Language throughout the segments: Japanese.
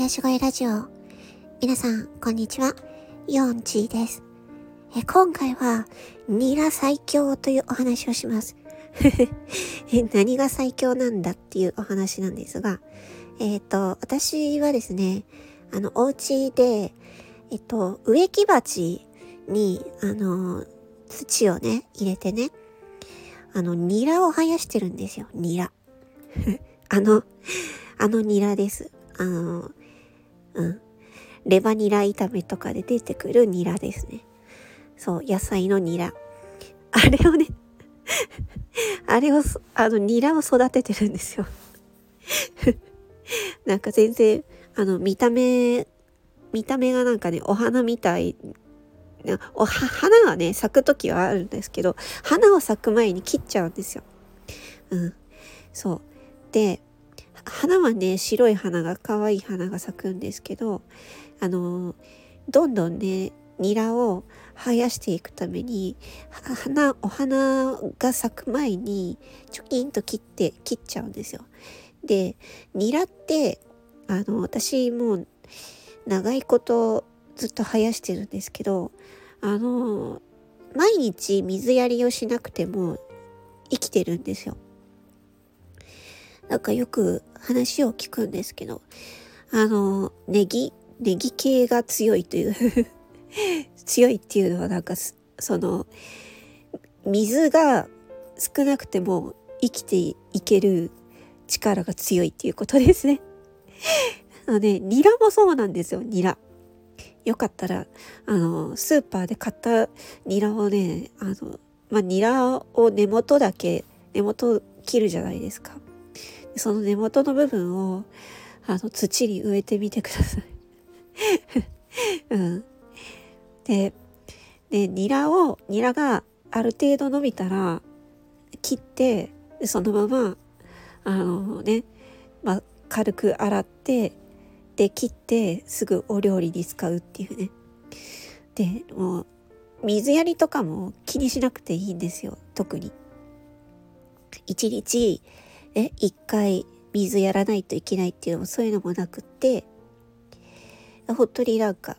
癒し声ラジオ。皆さん、こんにちは。ヨンチーです。え今回は、ニラ最強というお話をします。え何が最強なんだっていうお話なんですが、えっ、ー、と、私はですね、あの、お家で、えっと、植木鉢に、あの、土をね、入れてね、あの、ニラを生やしてるんですよ、ニラ。あの、あのニラです。あの、うん。レバニラ炒めとかで出てくるニラですね。そう、野菜のニラ。あれをね あれを、あの、ニラを育ててるんですよ なんか全然、あの、見た目、見た目がなんかね、お花みたい。お花がね、咲く時はあるんですけど、花を咲く前に切っちゃうんですよ。うん。そう。で、花はね、白い花が、可愛い花が咲くんですけど、あの、どんどんね、ニラを生やしていくために、花、お花が咲く前に、チョキンと切って、切っちゃうんですよ。で、ニラって、あの、私もう、長いことずっと生やしてるんですけど、あの、毎日水やりをしなくても生きてるんですよ。なんかよく話を聞くんですけど、あの、ネギ、ネギ系が強いという 強いっていうのはなんか、その、水が少なくても生きていける力が強いっていうことですね。あのね、ニラもそうなんですよ、ニラ。よかったら、あの、スーパーで買ったニラをね、あの、まあ、ニラを根元だけ、根元切るじゃないですか。その根元の部分をあの土に植えてみてください。うん、ででニラをニラがある程度伸びたら切ってそのままあのね、まあ、軽く洗ってで切ってすぐお料理に使うっていうね。でもう水やりとかも気にしなくていいんですよ特に。一日え、一回水やらないといけないっていうのもそういうのもなくって、本当になんか、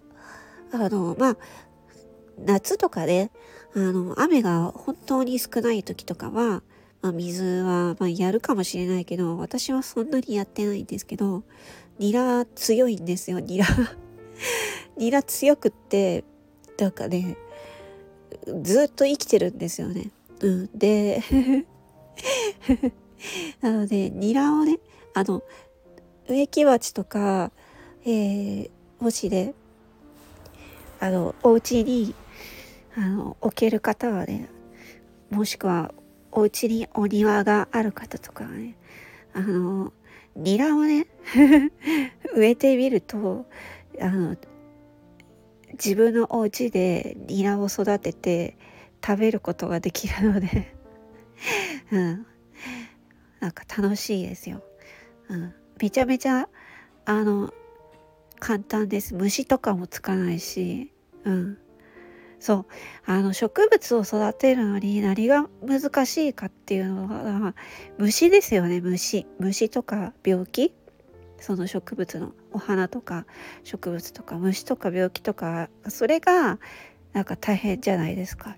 あの、まあ、夏とかね、あの、雨が本当に少ない時とかは、まあ、水は、まあ、やるかもしれないけど、私はそんなにやってないんですけど、ニラ強いんですよ、ニラ。ニラ強くって、なんかね、ずっと生きてるんですよね。うん。で、なので、ニラをね、あの、植木鉢とか、えー、もしね、あの、お家に、あの、置ける方はね、もしくは、お家にお庭がある方とかね、あの、ニラをね 植えてみると、あの、自分のお家でニラを育てて食べることができるのでうん、なんか楽しいですよ。うん、めちゃめちゃあの簡単です。虫とかもつかないし、うん。そう。あの植物を育てるのに何が難しいかっていうのは虫ですよね、虫。虫とか病気？その植物のお花とか植物とか虫とか病気とかそれがなんか大変じゃないですか。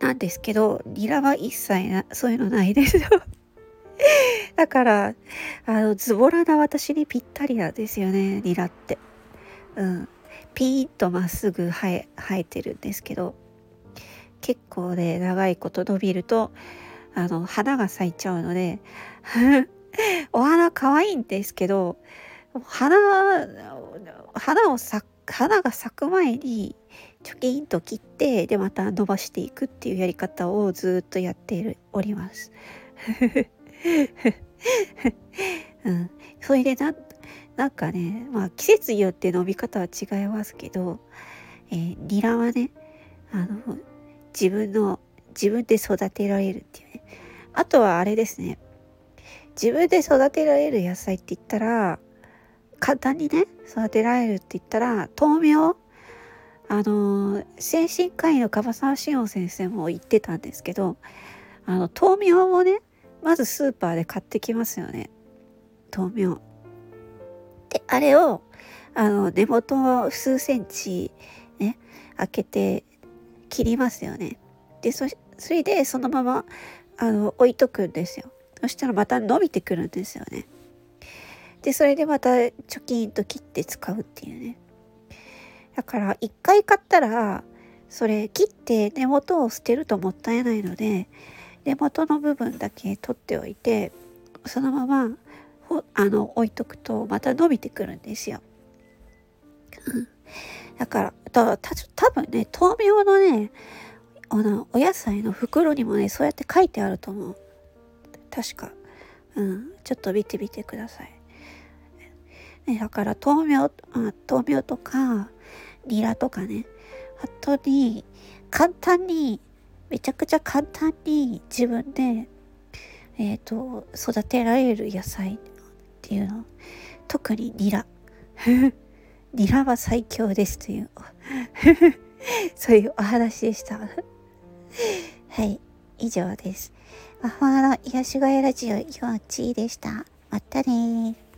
なんですけど、ニラは一切な、そういうのないですよ。だから、あの、ズボラな私にぴったりなんですよね、ニラって。うん。ピーンとまっすぐ生え、生えてるんですけど、結構ね、長いこと伸びると、あの、花が咲いちゃうので、お花可愛いんですけど、花、花を咲花が咲く前にチョキンと切ってでまた伸ばしていくっていうやり方をずっとやっております。うん、それでななんかね、まあ、季節によって伸び方は違いますけど、えー、ニラはねあの自分の自分で育てられるっていうね。あとはあれですね。自分で育てられる野菜って言ったら簡単にね育てられるって言ったら豆苗あの精神科医の樺沢志音先生も言ってたんですけどあの豆苗をねまずスーパーで買ってきますよね豆苗で、あれを、あの、根元を数センチね、開けて切りますよね。で、そ、それでそのまま、あの、置いとくんですよ。そしたらまた伸びてくるんですよね。で、それでまたチョキンと切って使うっていうね。だから一回買ったらそれ切って根元を捨てるともったいないので根元の部分だけ取っておいてそのままあの置いとくとまた伸びてくるんですよ。だからた多分ね豆苗のねあのお野菜の袋にもねそうやって書いてあると思う。確か。うん、ちょっと見てみてください。ね、だから豆苗あ豆苗とかニラとかね。本当に簡単にめちゃくちゃ簡単に自分で、えーと、育てられる野菜っていうの。特にニラ。ニラは最強ですという。そういうお話でした。はい以上です。魔法の癒し声ラジオ4チでした。またね